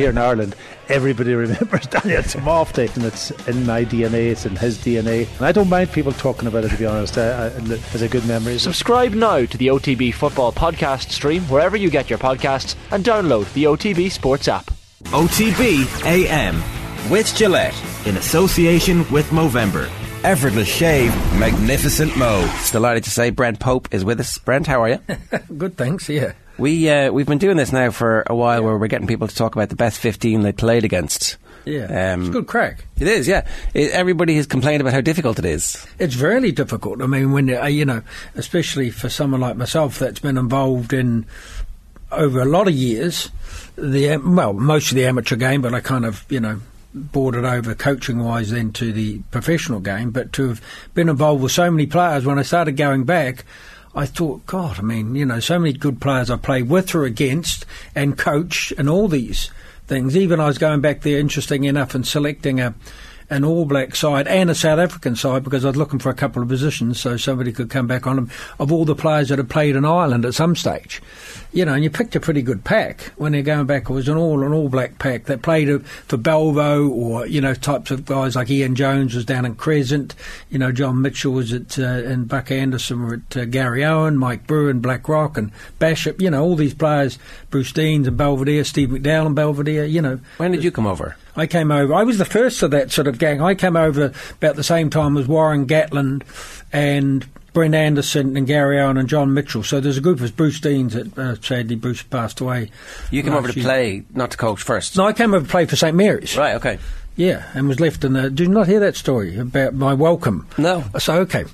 Here in Ireland, everybody remembers Daniel Timofte, and it's in my DNA, it's in his DNA. And I don't mind people talking about it, to be honest, uh, as a good memory. Subscribe now to the OTB Football Podcast stream wherever you get your podcasts and download the OTB Sports app. OTB AM with Gillette in association with Movember. Effortless shave, magnificent Mo. Delighted to say Brent Pope is with us. Brent, how are you? Good, thanks. Yeah. We uh, we've been doing this now for a while, yeah. where we're getting people to talk about the best fifteen they played against. Yeah, um, it's a good crack. It is, yeah. It, everybody has complained about how difficult it is. It's very difficult. I mean, when uh, you know, especially for someone like myself that's been involved in over a lot of years, the well, most of the amateur game, but I kind of you know boarded over coaching wise then to the professional game. But to have been involved with so many players, when I started going back, I thought, God, I mean, you know, so many good players I played with or against and coach and all these things. Even I was going back there, interesting enough, and selecting a an All Black side and a South African side because I was looking for a couple of positions so somebody could come back on them of all the players that had played in Ireland at some stage you know, and you picked a pretty good pack when they're going back. It was an all an all black pack that played for Belvo or you know types of guys like Ian Jones was down in Crescent. You know, John Mitchell was at uh, and Buck Anderson were at uh, Garryowen, Mike Brew Blackrock and Bishop. You know, all these players, Bruce Deans and Belvedere, Steve McDowall and Belvedere. You know, when did you come over? I came over. I was the first of that sort of gang. I came over about the same time as Warren Gatland and Brent Anderson and Garryowen and John Mitchell. So there's a group of Bruce Deans that uh, sadly Bruce passed away. You came over to play, not to coach first. No, I came over to play for St Mary's. Right. Okay. Yeah, and was left in the. Did you not hear that story about my welcome? No. So okay,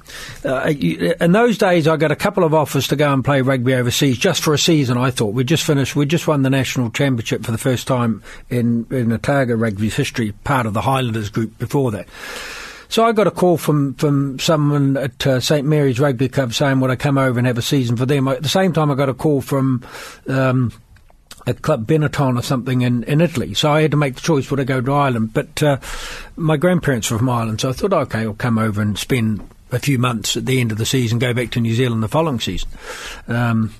uh, in those days I got a couple of offers to go and play rugby overseas just for a season. I thought we just finished. We just won the national championship for the first time in in Otago rugby's history, part of the Highlanders group before that. So I got a call from, from someone at uh, St Mary's Rugby Club saying, would I come over and have a season for them? At the same time, I got a call from um, a club Benetton or something in, in Italy. So I had to make the choice, would I go to Ireland? But uh, my grandparents were from Ireland, so I thought, okay, I'll come over and spend a few months at the end of the season, go back to New Zealand the following season. Um,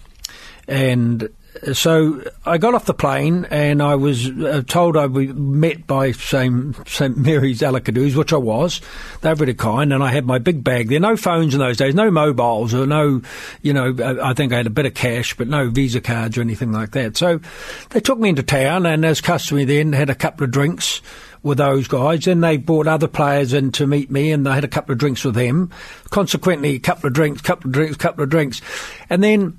and so I got off the plane and I was uh, told I'd be met by St. St. Mary's Alickadoos, which I was. They were really kind, and I had my big bag there. were No phones in those days, no mobiles, or no, you know, I think I had a bit of cash, but no Visa cards or anything like that. So they took me into town, and as customary then, had a couple of drinks with those guys. Then they brought other players in to meet me, and they had a couple of drinks with them. Consequently, a couple of drinks, couple of drinks, couple of drinks, and then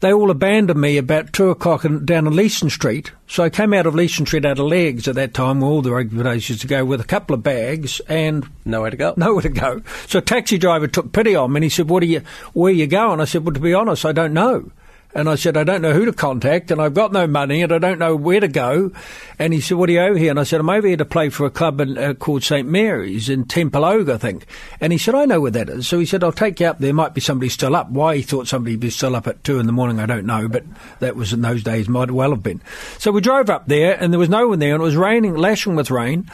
they all abandoned me about two o'clock in, down in Leeson Street. So I came out of Leeson Street out of Legs at that time, where all the rugby players used to go, with a couple of bags and nowhere to go. Nowhere to go. So a taxi driver took pity on me and he said, "What are you? Where are you going?" I said, "Well, to be honest, I don't know." And I said, I don't know who to contact, and I've got no money, and I don't know where to go. And he said, What are you over here? And I said, I'm over here to play for a club in, uh, called St Mary's in Templeogue, I think. And he said, I know where that is. So he said, I'll take you up. There might be somebody still up. Why he thought somebody be still up at two in the morning, I don't know, but that was in those days, might well have been. So we drove up there, and there was no one there, and it was raining, lashing with rain.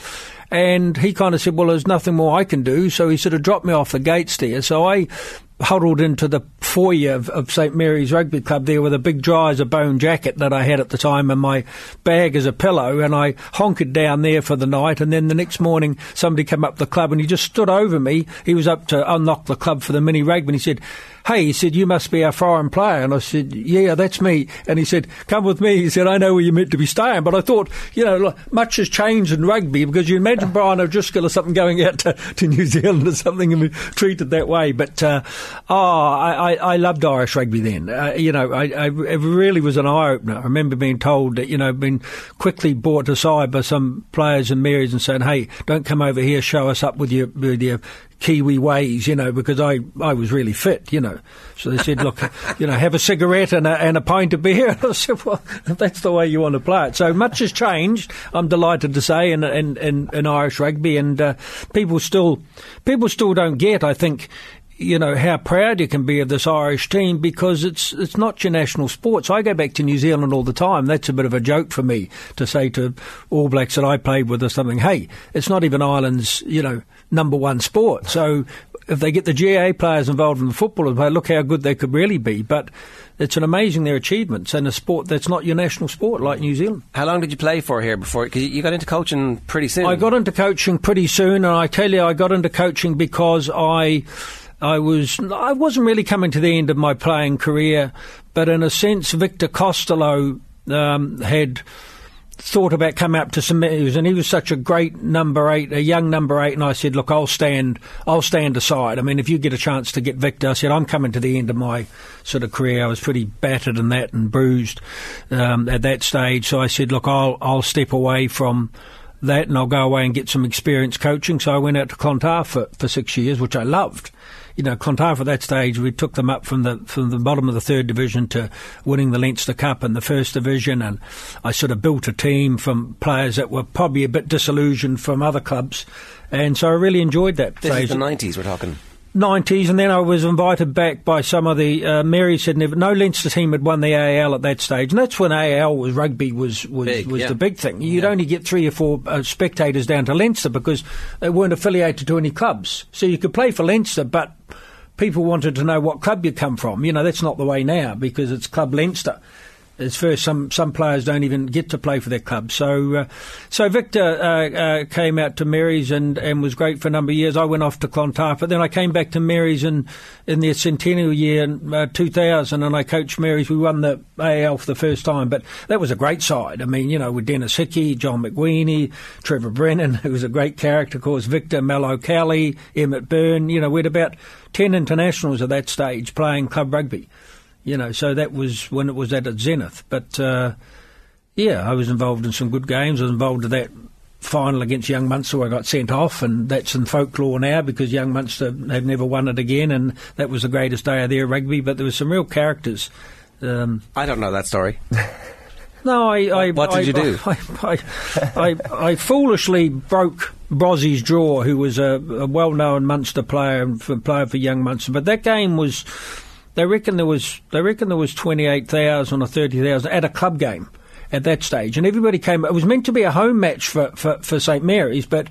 And he kind of said, Well, there's nothing more I can do. So he sort of dropped me off the gates there. So I huddled into the foyer of, of, St Mary's Rugby Club there with a big dry as a bone jacket that I had at the time and my bag as a pillow and I honkered down there for the night and then the next morning somebody came up the club and he just stood over me. He was up to unlock the club for the mini rugby and he said, hey, he said, you must be our foreign player. And I said, yeah, that's me. And he said, come with me. He said, I know where you're meant to be staying. But I thought, you know, much has changed in rugby because you imagine Brian O'Driscoll or something going out to, to New Zealand or something and be treated that way. But, uh, oh, I, I, I, loved Irish rugby then. Uh, you know, I, I, it really was an eye opener. I remember being told that, you know, being quickly brought aside by some players and Marys and saying, hey, don't come over here, show us up with your, with your Kiwi ways, you know, because I, I was really fit, you know. So they said, look, you know, have a cigarette and a, and a pint of beer. And I said, well, that's the way you want to play it. So much has changed, I'm delighted to say, in, in, in, in Irish rugby. And uh, people still people still don't get, I think, you know how proud you can be of this Irish team because it's it's not your national sport. So I go back to New Zealand all the time. That's a bit of a joke for me to say to All Blacks that I played with or something. Hey, it's not even Ireland's you know number one sport. So if they get the GA players involved in the football, look how good they could really be. But it's an amazing their achievements in a sport that's not your national sport like New Zealand. How long did you play for here before? Because you got into coaching pretty soon. I got into coaching pretty soon, and I tell you, I got into coaching because I. I was I wasn't really coming to the end of my playing career, but in a sense, Victor Costello um, had thought about coming up to Mary's, and he was such a great number eight, a young number eight. And I said, "Look, I'll stand, I'll stand aside. I mean, if you get a chance to get Victor, I said, I'm coming to the end of my sort of career. I was pretty battered and that and bruised um, at that stage. So I said, look, I'll I'll step away from." That and I'll go away and get some experience coaching. So I went out to Clontarf for, for six years, which I loved you know, Clontarf at that stage, we took them up from the from the bottom of the third division to winning the Leinster Cup in the first division, and I sort of built a team from players that were probably a bit disillusioned from other clubs, and so I really enjoyed that. This phase. is the nineties we're talking. 90s, and then I was invited back by some of the uh, Mary said never, no Leinster team had won the AIL at that stage, and that's when AIL was rugby was was, Big, was yeah. the big thing. You'd Yeah. only get three or four uh, spectators down to Leinster because they weren't affiliated to any clubs, so you could play for Leinster, but people wanted to know what club you come from. You know that's not the way now because it's Club Leinster. As first, some some players don't even get to play for their club. So, uh, so Victor uh, uh, came out to Mary's and, and was great for a number of years. I went off to Clontarf, but then I came back to Mary's in in their centennial year in uh, 2000, and I coached Mary's. We won the AIL for the first time, but that was a great side. I mean, you know, with Denis Hickie, John McWeeney, Trevor Brennan, who was a great character, of course, Victor Mal O'Kelly, Emmett Byrne. You know, we had about ten internationals at that stage playing club rugby you know, so that was when it was at its zenith. But uh, yeah, I was involved in some good games. I was involved in that final against Young Munster where I got sent off, and that's in folklore now because Young Munster have never won it again, and that was the greatest day of their rugby. But there were some real characters. Um, I don't know that story. no, I. I What did I, you do? I, I, I, I foolishly broke Brozzie's jaw, who was a, a well-known Munster player and player for Young Munster. But that game was, they reckon there was, they reckon there was twenty-eight thousand or thirty thousand at a club game at that stage, and everybody came. It was meant to be a home match for for, for St Mary's, but.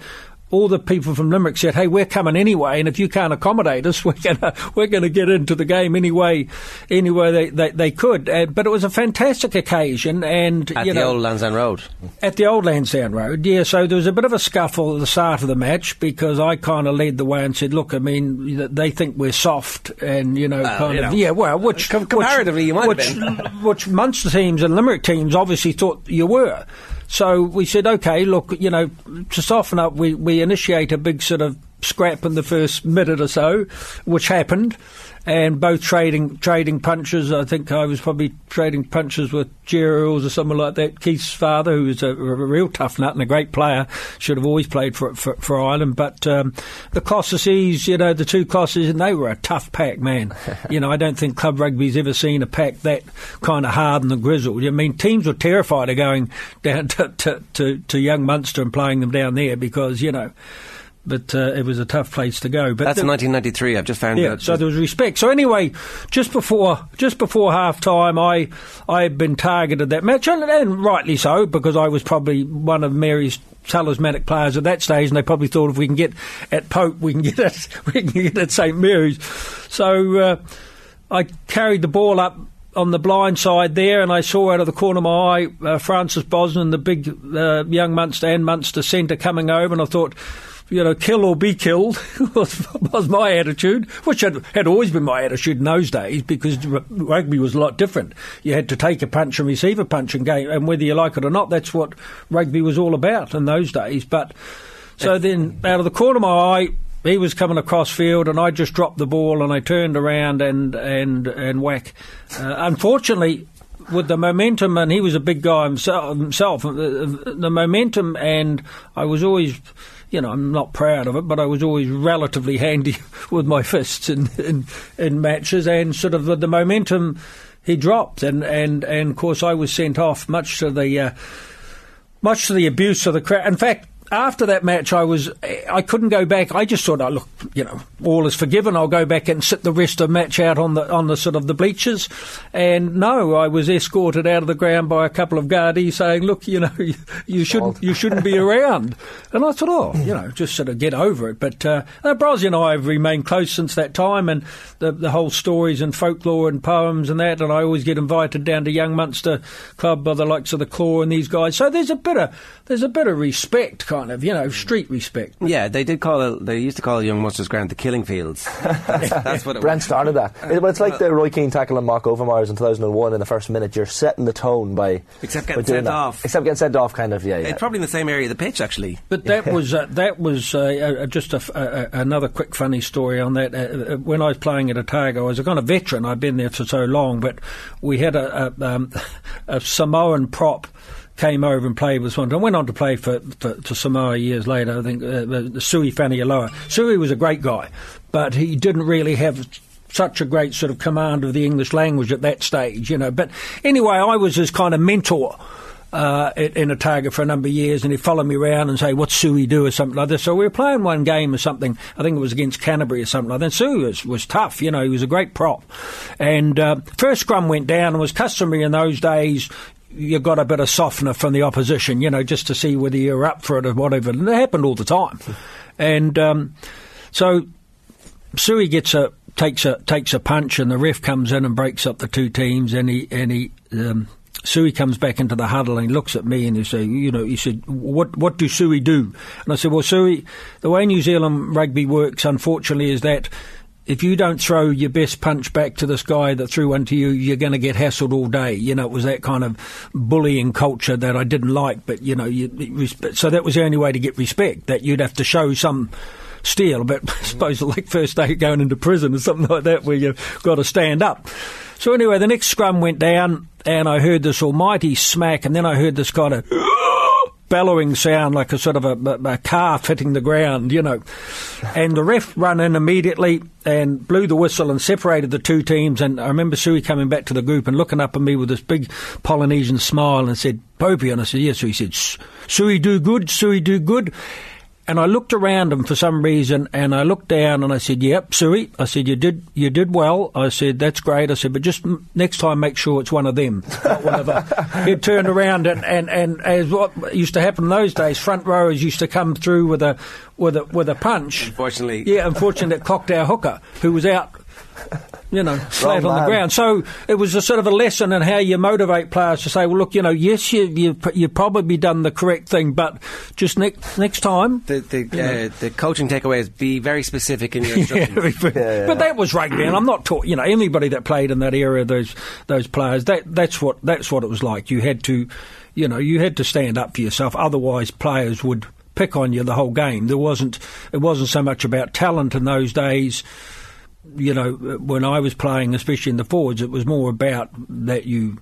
All the people from Limerick said, "Hey, we're coming anyway, and if you can't accommodate us, we're gonna we're gonna get into the game anyway, anyway they they, they could." Uh, but it was a fantastic occasion, and At the know, old Lansdowne Road. at the old Lansdowne Road, yeah. So there was a bit of a scuffle at the start of the match because I kind of led the way and said, "Look, I mean, they think we're soft, and you know, kind you of, know, yeah. Well, which com- comparatively, which, you might which, have which Munster teams and Limerick teams obviously thought you were. So we said, okay, look, you know, to soften up, we we initiate a big sort of scrap in the first minute or so, which happened, and both trading trading punches. I think I was probably trading punches with Jerry Earls or someone like that. Keith's father, who was a, a real tough nut and a great player, should have always played for for, for Ireland. But um, the Cossacees, you know, the two Cosses, and they were a tough pack, man. you know, I don't think club rugby's ever seen a pack that kind of hard and grizzled. I mean, teams were terrified of going down to, to, to, to young Munster and playing them down there because, you know, but uh, it was a tough place to go. But That's the- 1993. I've just found yeah, out. so there was respect. So anyway, just before just before half time, I I had been targeted that match, and, and rightly so because I was probably one of Mary's talismanic players at that stage, and they probably thought if we can get at Pope, we can get at we can get at St Mary's. So uh, I carried the ball up. On the blind side there, and I saw out of the corner of my eye uh, Francis Bosnan, the big uh, young Munster and Munster centre, coming over, and I thought, you know, kill or be killed was, was my attitude, which had, had always been my attitude in those days because rugby was a lot different. You had to take a punch and receive a punch and game, and whether you like it or not, that's what rugby was all about in those days. But so then, out of the corner of my eye, he was coming across field, and I just dropped the ball and I turned around and and and whack. Uh, unfortunately, with the momentum, and he was a big guy himself. himself uh, the momentum, and I was always, you know, I'm not proud of it, but I was always relatively handy with my fists in in, in matches, and sort of the, the momentum. He dropped, and, and, and of course I was sent off, much to the uh, much to the abuse of the crowd. In fact, after that match, I was I couldn't go back. I just thought, oh, look, you know, all is forgiven. I'll go back and sit the rest of the match out on the on the sort of the bleachers. And no, I was escorted out of the ground by a couple of guardies saying, look, you know, you, you shouldn't you shouldn't be around. And I thought, oh, you know, just sort of get over it. But uh, Brosy and I have remained close since that time, and the the whole stories and folklore and poems and that. And I always get invited down to Young Munster Club by the likes of the Claw and these guys. So there's a bit of there's a bit of respect, kind of, you know, street respect. Yeah, they did call it. They used to call Young Munsters Ground the Killing Fields. That's, that's what it Brent was. started that. It- but it's like the Roy Keane tackle on Marc Overmars in 2001 in the first minute. You're setting the tone by Except by getting doing sent that. off. Except getting sent off, kind of. Yeah, yeah. It's probably in the same area of the pitch, actually. But that was uh, that was uh, uh, just a f- uh, uh, another quick funny story on that. Uh, uh, when I was playing at Otago, I was a kind of veteran. I'd been there for so long, but we had a, a, um, a Samoan prop came over and played with one. I went on to play for, for, Samoa years later. I think uh, uh, Sui Fanialoa. Sui was a great guy, but he didn't really have such a great sort of command of the English language at that stage, you know. But anyway, I was his kind of mentor uh, in Otago for a number of years, and he'd follow me around and say, "What's Suey do?" or something like this. So we were playing one game or something. I think it was against Canterbury or something like that. Suey was, was tough, you know. He was a great prop. And uh, first scrum went down, and was customary in those days. You got a bit of softener from the opposition, you know, just to see whether you're up for it or whatever. And it happened all the time. And um, so Suey gets a takes a takes a punch, and the ref comes in and breaks up the two teams, and he and he. Um, Suey comes back into the huddle and he looks at me and he said, you know, he said, what what do Suey do? And I said, well, Suey, the way New Zealand rugby works, unfortunately, is that if you don't throw your best punch back to this guy that threw one to you, you're going to get hassled all day. You know, it was that kind of bullying culture that I didn't like. But you know, you, so that was the only way to get respect. That you'd have to show some steel. But I suppose like first day going into prison or something like that, where you've got to stand up. So anyway, the next scrum went down, and I heard this almighty smack, and then I heard this kind of bellowing sound like a sort of a, a, calf hitting the ground, you know. And the ref run in immediately and blew the whistle and separated the two teams. And I remember Suey coming back to the group and looking up at me with this big Polynesian smile and said, Popey. And I said, yes. So he said, Suey do good, Suey do good. And I looked around him for some reason, and I looked down and I said, "Yep, Suey." I said, "You did, you did well." I said, "That's great." I said, "But just next time, make sure it's one of them, not one of the." he turned around and, and, and as what used to happen in those days, front rowers used to come through with a with a with a punch. Unfortunately. yeah, unfortunately, it cocked our hooker who was out. You know, flat on the ground. So it was a sort of a lesson in how you motivate players to say, "Well, look, you know, yes, you you you've probably done the correct thing, but just next next time, The the, uh, the coaching takeaway is be very specific in your yeah, instructions. but, that was rugby, and I'm not taught. You know, anybody that played in that era, those those players, that that's what that's what it was like. You had to, you know, you had to stand up for yourself. Otherwise, players would pick on you the whole game. There wasn't it wasn't so much about talent in those days. You know, when I was playing, especially in the forwards, it was more about that you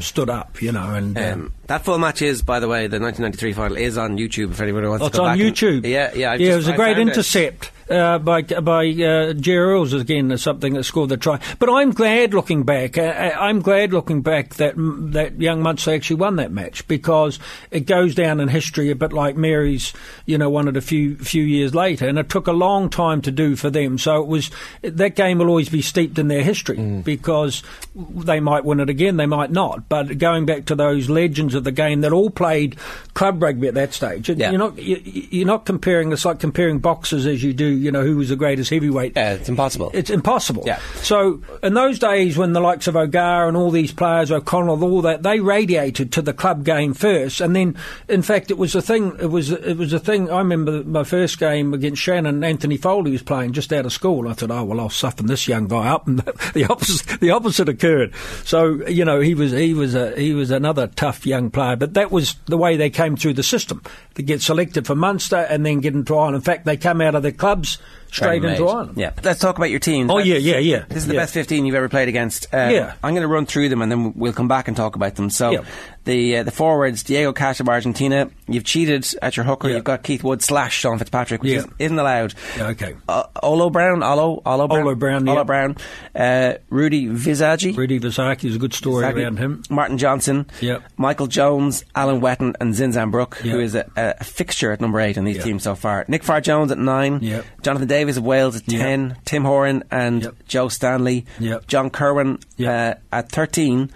stood up. You know, and um, Um, that full match is, by the way, the 1993 final is on YouTube. If anybody wants Oh, to it's go on back and- YouTube. yeah, yeah. I've yeah. just- it was a I great intercept. it. Uh, by by uh, Jerry Earls again, or something that scored the try. But I'm glad looking back. Uh, uh, I'm glad looking back that mm, that young Munster actually won that match because it goes down in history a bit like Mary's. You know, won it a few few years later, and it took a long time to do for them. So it was that game will always be steeped in their history because they might win it again, they might not. But going back to those legends of the game that all played club rugby at that stage, Yeah. you're not you, you're not comparing. It's like comparing boxes as you do. You know, who was the greatest heavyweight? Yeah, it's impossible. It's impossible. Yeah. So in those days, when the likes of O'Gara and all these players, O'Connell, all that, they radiated to the club game first, and then, in fact, it was a thing. It was it was a thing. I remember my first game against Shannon. Anthony Foley was playing just out of school. I thought, oh well, I'll soften this young guy up, and the opposite the opposite occurred. So you know, he was he was a he was another tough young player, but that was the way they came through the system to get selected for Munster and then get into Ireland. In fact, they come out of their clubs clubs straight made. Ireland. Yeah. Let's talk about your team. Oh, yeah, yeah, yeah. This is the Yeah. best 15 you've ever played against. Uh, Yeah. I'm going to run through them and then we'll come back and talk about them. So, Yeah. the uh, the forwards, Diego Cash of Argentina. You've cheated at your hooker. Yeah. You've got Keith Wood slash Sean Fitzpatrick, which Yeah. is, isn't allowed. Yeah, okay. Uh, Olo Brown, Olo, Olo Brown, Olo Brown, yeah. Olo Brown, uh, Rudi Visagie, Rudi Visagie is a good story Visagie, around him. Martin Johnson, Yep. Michael Jones, Alan Whetton, and Zinzan Brooke, who Yep. a, a fixture at number eight in these teams so far. Nick Farr Jones at nine, Yep. Jonathan Davies of Wales at Yep. ten, Tim Horan and Yep. Joe Stanley, Yep. John Kirwan Yep. uh, at thirteen,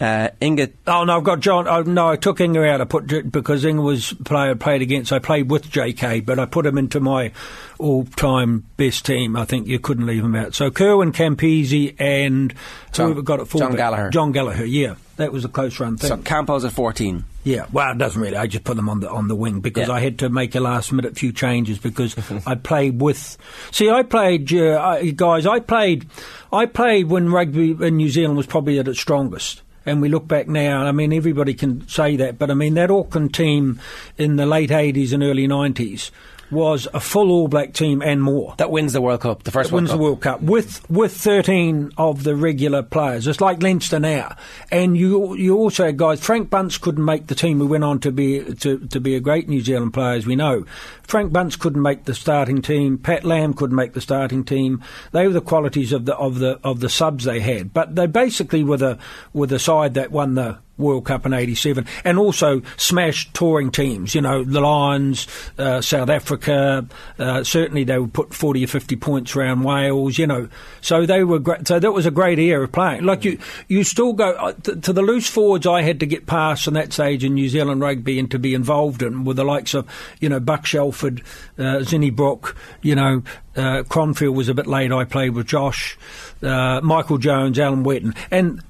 uh, Inga Oh no, I've got John. Oh no, I took Inga out. I put because Inga was player played against. I played with J.K., but I put him into my all-time best team. I think you couldn't leave him out. So Kirwan Campese and John- who have got at full John Gallagher. John Gallagher. Yeah, that was a close run thing. so Campos at fourteen. Yeah, well, it doesn't really. I just put them on the on the wing because Yeah. I had to make a last minute few changes because I played with. See, I played, uh, I, guys. I played, I played when rugby in New Zealand was probably at its strongest. And we look back now, I mean, everybody can say that, but I mean, that Auckland team in the late 80s and early 90s was a full All Black team and more That wins the World Cup, the first wins the World Cup. Cup with with 13 of the regular players. It's like Leinster now, and you you also had guys. Frank Bunce couldn't make the team. Who went on to be to, to be a great New Zealand player, as we know. Frank Bunce couldn't make the starting team. Pat Lam couldn't make the starting team. They were the qualities of the of the of the subs they had, but they basically were the were the side that won the World Cup in '87, and also smashed touring teams. You know, the Lions, uh, South Africa. Uh, certainly, they would put 40 or 50 points around Wales. You know, so they were great. So that was a great era of playing. Like you, you still go uh, to, to the loose forwards. I had to get past in that stage in New Zealand rugby and to be involved in with the likes of you know Buck Shelford, uh, Zinny Brooke. You know, uh, Kronfeld was a bit late. I played with Josh, uh, Michael Jones, Alan Whetton, and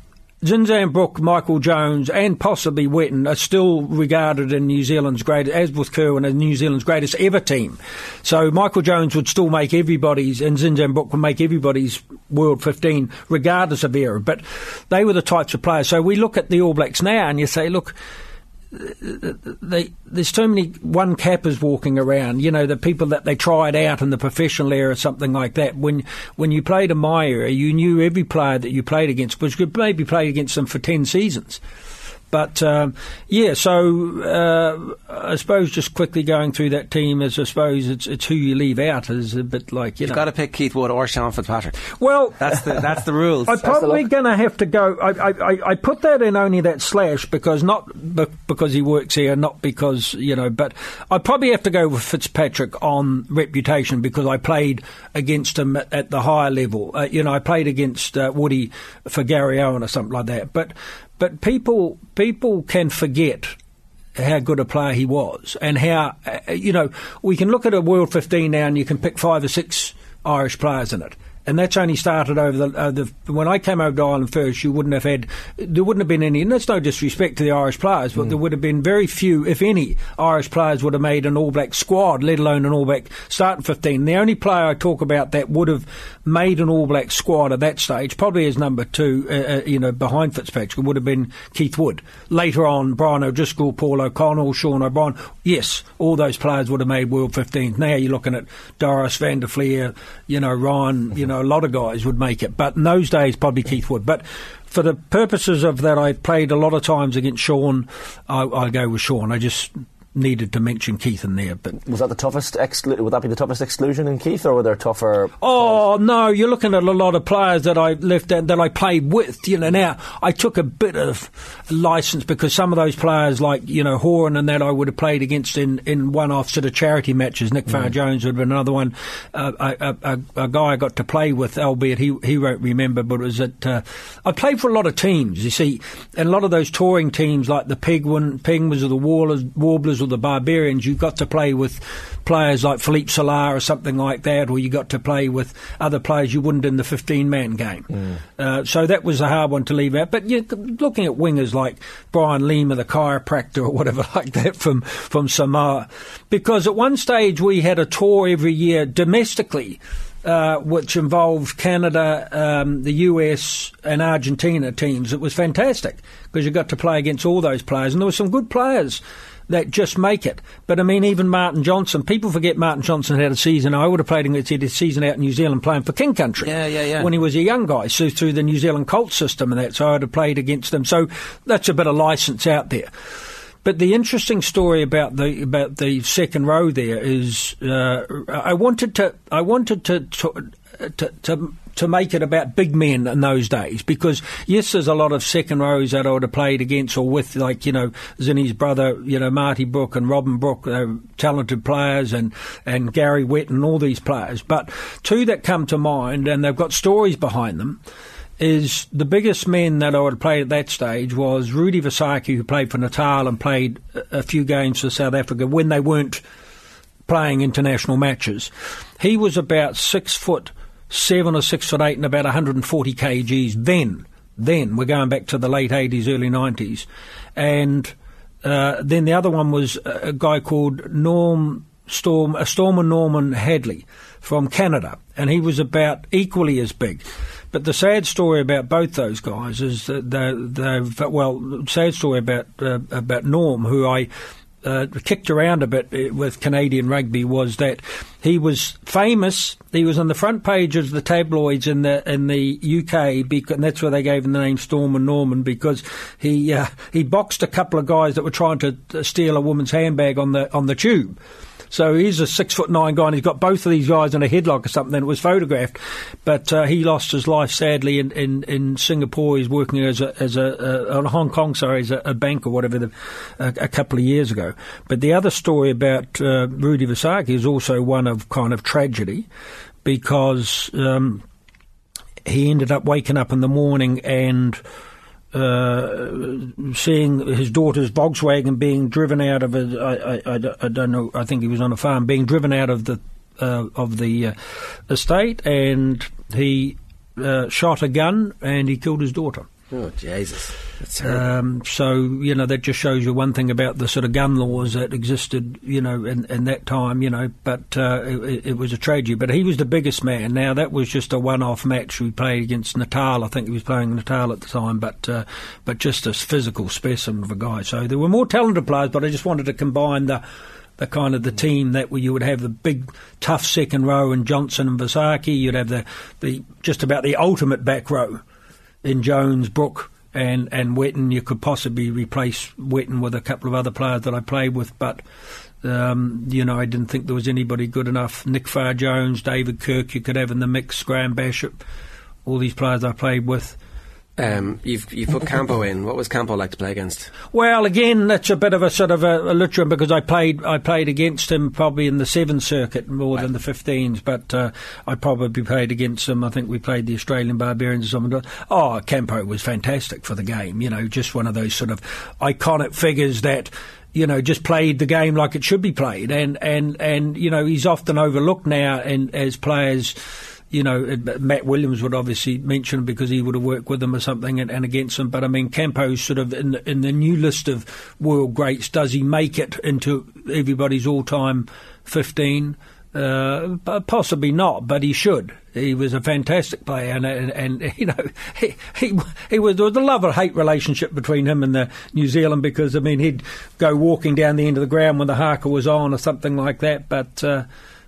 Zinzan Brooke, Michael Jones, and possibly Whetton are still regarded in New Zealand's greatest, as with Kirwan, as New Zealand's greatest ever team. So Michael Jones would still make everybody's, and Zinzan Brooke would make everybody's World 15, regardless of era. But they were the types of players. So we look at the All Blacks now, and you say, look, they, there's too many one cappers walking around. You know, the people that they tried out in the professional era, something like that. When when you played in my era, you knew every player that you played against, because you could maybe play against them for ten seasons. But um, yeah, so uh, I suppose just quickly going through that team, as I suppose it's it's who you leave out is a bit like you You've got to pick Keith Wood or Sean Fitzpatrick. well, That's the that's the rules. I'm probably going to have to go. I, I, I- I put that in only that slash because not be, because he works here, not because you know. But I probably have to go with Fitzpatrick on reputation because I played against him at, at the higher level. Uh, you know, I played against uh, Woody for Garryowen or something like that. But but people people can forget how good a player he was and how uh, you know we can look at a World 15 now and you can pick five or six Irish players in it. And that's only started over the, uh, the when I came over to Ireland first. You wouldn't have had there wouldn't have been any. And that's no disrespect to the Irish players, but there would have been very few, if any, Irish players would have made an All Black squad, let alone an All Black starting fifteen. The only player I talk about that would have made an All Black squad at that stage, probably as number two, uh, uh, you know, behind Fitzpatrick, would have been Keith Wood. Later on, Brian O'Driscoll, Paul O'Connell, Sean O'Brien. Yes, all those players would have made World 15. Now you're looking at Doris Van der Flier, you know, Ryan, you know, a lot of guys would make it. But in those days, probably Keith would. But for the purposes of that, I played a lot of times against Sean. I, I go with Sean. I just needed to mention Keith in there, but Was that the toughest? Exclu- would that be the toughest exclusion in Keith, or were there tougher? Oh no, you're looking at a lot of players that I left and that I played with. You know, now I took a bit of license because some of those players, like you know Horan and that, I would have played against in, in one-off sort of charity matches. Nick Farr Jones would have been another one. Uh, a, a, a, a guy I got to play with, albeit he he won't remember, but it was at uh, I played for a lot of teams. You see, and a lot of those touring teams like the Penguin, Penguins or the Warblers, Warblers or the Barbarians, you've got to play with players like Philippe Sella or something like that, or you got to play with other players you wouldn't in the 15 man game. Uh, so that was a hard one to leave out. But you looking at wingers like Brian Lima, the chiropractor, or whatever like that from, from Samoa, because at one stage we had a tour every year domestically. Uh, which involved Canada, um, the US, and Argentina teams. It was fantastic because you got to play against all those players, and there were some good players that just make it. But I mean, even Martin Johnson, people forget Martin Johnson had a season. I would have played against he had a season out in New Zealand playing for King Country. Yeah, yeah, yeah. When he was a young guy, so through the New Zealand Colt system and that, so I'd have played against them. So that's a bit of license out there. But the interesting story about the about the second row there is, uh, I wanted to I wanted to to, to, to to make it about big men in those days because yes, there's a lot of second rows that I would have played against or with, like you know Zinny's brother, you know Marty Brooke and Robin Brooke, talented players, and and Gary Wett and all these players. But two that come to mind, and they've got stories behind them is the biggest men that I would have played at that stage was Rudi Visagie, who played for Natal and played a few games for South Africa when they weren't playing international matches. He was about six foot seven or six foot eight and about 140 kgs then. Then we're going back to the late 80s, early 90s, and uh, then the other one was a guy called Norm Storm, a Stormer Norman Hadley from Canada, and he was about equally as big. But the sad story about both those guys is that they've well, sad story about uh, about Norm, who I uh, kicked around a bit uh, with Canadian rugby was that he was famous. He was on the front page of the tabloids in the in the UK, because, and that's where they gave him the name Storm and Norman because he uh, he boxed a couple of guys that were trying to steal a woman's handbag on the on the tube. So he's a six foot nine guy, and he's got both of these guys in a headlock or something. It was photographed, but uh, he lost his life sadly in, in, in Singapore. He's working as a as a uh, Hong Kong, sorry, as a, a bank or whatever, the, a, a, couple of years ago. But the other story about uh, Rudi Visagie is also one of kind of tragedy, because um, he ended up waking up in the morning and uh, seeing his daughter's Volkswagen being driven out of a, I, I, I, don't know, I think he was on a farm, being driven out of the uh, of the uh, estate, and he uh, shot a gun and he killed his daughter. Oh Jesus! Um, so you know that just shows you one thing about the sort of gun laws that existed, you know, in, in that time, you know. But uh, it, it, was a tragedy. But he was the biggest man. Now that was just a one-off match. We played against Natal. I think he was playing Natal at the time, but uh, but just a physical specimen of a guy. So there were more talented players, but I just wanted to combine the the kind of the team that you would have the big tough second row and Johnson and Visagie. You'd have the the just about the ultimate back row in Jones, Brooke, and and. You could possibly replace Whetton with a couple of other players that I played with, but. Um, you know, I didn't think there was anybody good enough. Nick Farr Jones, David Kirk, you could have in the mix. Graham Bishop, all these players I played with. Um, you've you put Campo in. What was Campo like to play against? Well, again, that's a bit of a sort of a, a literal because I played I played against him probably in the seven circuit more right. than the fifteens, but uh, I probably played against him. I think we played the Australian Barbarians or something. Oh, Campo was fantastic for the game. You know, just one of those sort of iconic figures that you know, just played the game like it should be played, and and and you know, he's often overlooked now, and as players you know, Matt Williams would obviously mention because he would have worked with them or something and, and against them. But I mean, Campo's sort of in the, in the new list of world greats. Does he make it into everybody's all-time 15? Uh, possibly not, but he should. He was a fantastic player, and and, and you know he, he he was there was a love or hate relationship between him and the New Zealand because I mean he'd go walking down the end of the ground when the haka was on or something like that, but. Uh,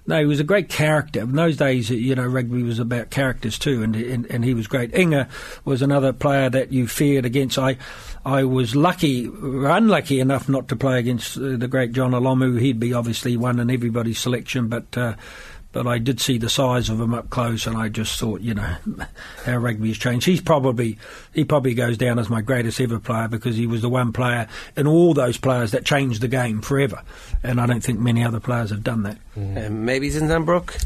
no, he was a great character. In those days, you know, rugby was about characters too, and and, and he was great. Inga was another player that you feared against. I I was lucky, unlucky enough not to play against uh, the great Jonah Lomu. He'd be obviously one in everybody's selection, but. Uh, but I did see the size of him up close, and I just thought, you know, how rugby's changed. He's probably he probably goes down as my greatest ever player because he was the one player in all those players that changed the game forever, and I don't think many other players have done that. Mm. Um, maybe Zinzan Brooke.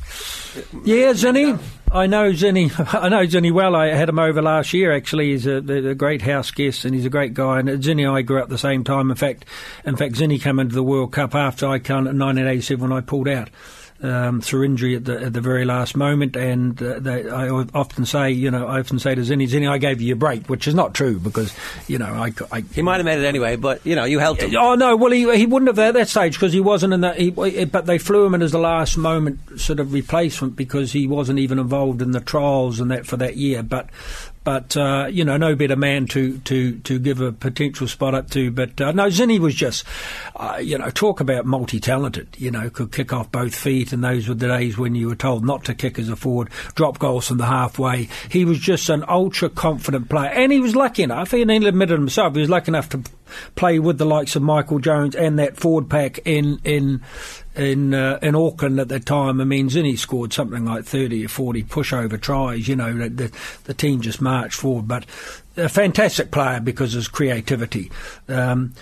Yeah, Zinny. I know Zinny. I know Zinny well. I had him over last year. Actually, he's a, a, great house guest, and he's a great guy. And Zinny and I grew up the same time. In fact, in fact, Zinny came into the World Cup after I came in 1987 when I pulled out um, through injury at the, at the very last moment. And uh, they, I often say, you know, I often say to Zinny, Zinny, I gave you a break, which is not true because, you know, I. I he might have made it anyway, but, you know, you helped him. Oh, no, well, he, he wouldn't have at that stage because he wasn't in that. He, but they flew him in as the last moment sort of replacement because he wasn't even involved in the trials and that for that year. But But uh, you know, no better man to, to, to give a potential spot up to. But uh, no, Zinni was just, uh, you know, talk about multi-talented. You know, could kick off both feet, and those were the days when you were told not to kick as a forward, drop goals from the halfway. He was just an ultra confident player, and he was lucky enough. He admitted himself he was lucky enough to play with the likes of Michael Jones and that forward pack in in in uh, in Auckland at that time. I mean, Zinni scored something like thirty or forty pushover tries. You know, the the team just marched forward, but a fantastic player because of his creativity. Um,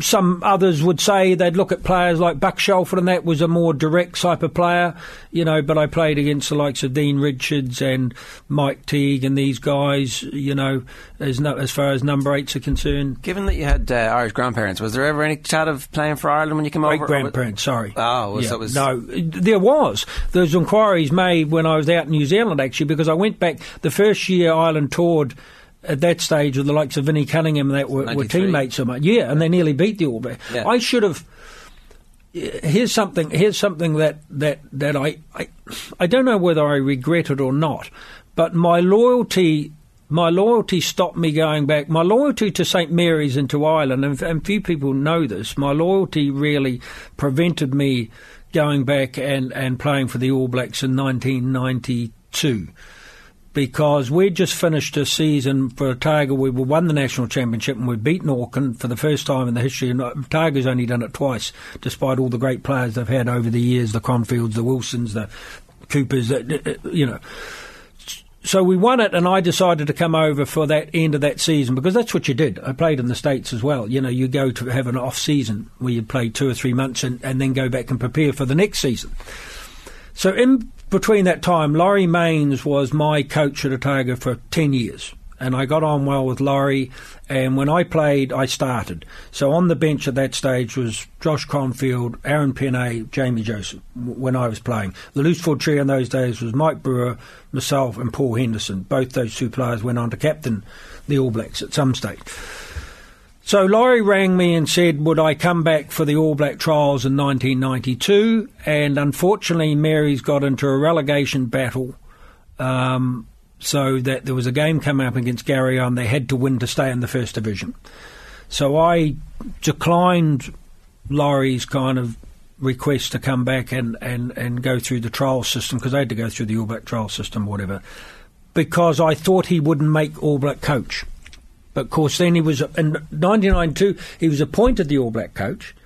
some others would say they'd look at players like Buck Shelford, and that was a more direct type of player, you know. But I played against the likes of Dean Richards and Mike Teague and these guys, you know, as no, as far as number eights are concerned. Given that you had uh, Irish grandparents, was there ever any chat of playing for Ireland when you came Great over? Great grandparents, sorry. Oh, well, Yeah, it was no, there was. There was inquiries made when I was out in New Zealand actually because I went back the first year Ireland toured. At that stage, with the likes of Vinnie Cunningham, that were, were teammates of mine. Yeah, and they nearly beat the All Blacks. Yeah. I should have. Here's something. Here's something that that that I, I I don't know whether I regret it or not, but my loyalty. My loyalty stopped me going back. My loyalty to St Mary's and to Ireland, and, and few people know this. My loyalty really prevented me going back and, and playing for the All Blacks in 1992 because we'd just finished a season for Otago. We won the national championship and we'd beaten Auckland for the first time in the history. And uh, Otago's only done it twice, despite all the great players they've had over the years the Kronfelds, the Wilsons, the Coopers, that, you know. So we won it, and I decided to come over for that end of that season because that's what you did. I played in the States as well. You know, you go to have an off season where you play two or three months and, and then go back and prepare for the next season. So in between that time, Laurie Mains was my coach at Otago for 10 years. And I got on well with Laurie. And when I played, I started. So on the bench at that stage was Josh Kronfeld, Arran Pene, Jamie Joseph when I was playing. The loose forward trio in those days was Mike Brewer, myself, and Paul Henderson. Both those two players went on to captain the All Blacks at some stage. So Laurie rang me and said, would I come back for the All Black trials in 1992? And unfortunately, Mary's got into a relegation battle, um, so that there was a game coming up against Gary and they had to win to stay in the first division. So I declined Laurie's kind of request to come back and, and, and go through the trial system because they had to go through the All Black trial system or whatever, because I thought he wouldn't make All Black coach. But of course, then he was in 1992. He was appointed the All Black coach,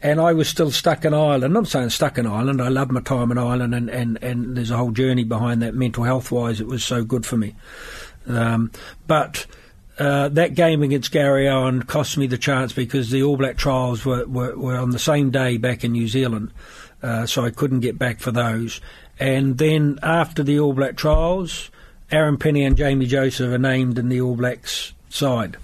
and I was still stuck in Ireland. I'm saying stuck in Ireland. I love my time in Ireland, and, and, and there's a whole journey behind that. Mental health wise, it was so good for me. Um, but uh, that game against Garryowen cost me the chance because the All Black trials were, were, were on the same day back in New Zealand, uh, so I couldn't get back for those. And then after the All Black trials, Arran Pene and Jamie Joseph are named in the All Blacks side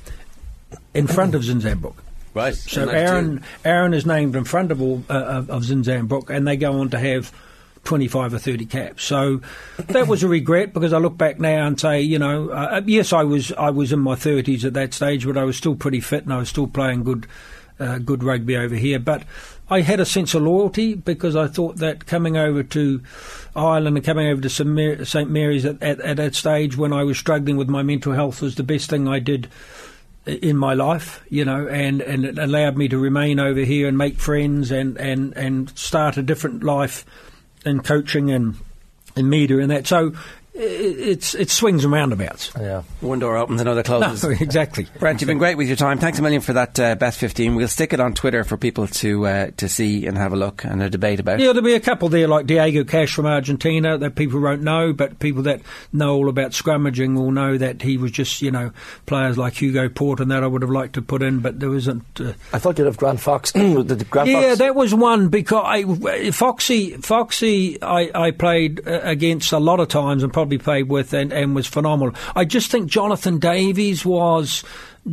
in front of Zinzan Brooke. right. So Arran Arran is named in front of all uh, of, Zinzan Brooke, and they go on to have. 25 or 30 caps. So that was a regret because I look back now and say, you know, uh, yes, I was I was in my 30s at that stage, but I was still pretty fit and I was still playing good uh, good rugby over here. But I had a sense of loyalty because I thought that coming over to Ireland and coming over to St Mary's at, at, at that stage when I was struggling with my mental health was the best thing I did in my life, you know, and, and it allowed me to remain over here and make friends and, and, and start a different life in coaching and in media and that. So it's it swings and roundabouts. Yeah. One door opens, another closes. No, exactly. Brent, you've been great with your time. Thanks a million for that uh, best 15. We'll stick it on Twitter for people to uh, to see and have a look and a debate about. Yeah, there'll be a couple there like Diego Cash from Argentina that people won't know, but people that know all about scrummaging will know that he was just, you know, players like Hugo Porta and that I would have liked to put in, but there wasn't. Uh, I thought you'd have Grant Fox. the, the Grant yeah, Fox. that was one because I, Foxy, Foxy, I, I played uh, against a lot of times and probably played with and, and was phenomenal. I just think Jonathan Davies was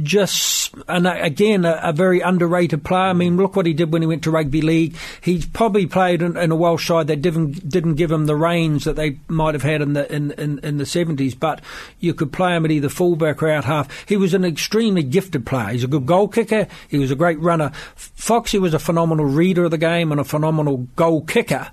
just, and again, a, a very underrated player. I mean, look what he did when he went to rugby league. He probably played in, in a Welsh side that didn't didn't give him the range that they might have had in the in, in, in the seventies. But you could play him at either fullback or out half. He was an extremely gifted player. He's a good goal kicker. He was a great runner. Foxy was a phenomenal reader of the game and a phenomenal goal kicker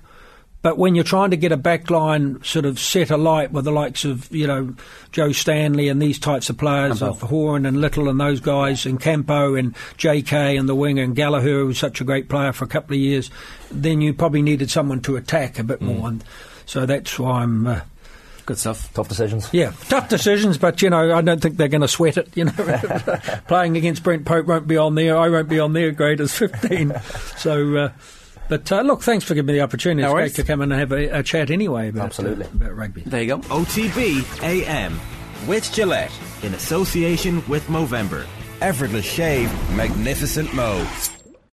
But when you're trying to get a backline sort of set alight with the likes of, you know, Joe Stanley and these types of players, of Horan and Little and those guys, and Campo and JK and the wing and Gallagher, who was such a great player for a couple of years, then you probably needed someone to attack a bit more. And so that's why I'm. Uh, Good stuff. Tough decisions. yeah, tough decisions, but you know, I don't think they're going to sweat it. You know, playing against Brent Pope won't be on there. I won't be on their grade as 15. so, uh, but uh, look, thanks for giving me the opportunity. No it's worries. great to come and have a, a chat anyway about, uh, Absolutely. about rugby. There you go. OTB AM with Gillette in association with Movember. Effortless shave, magnificent mo.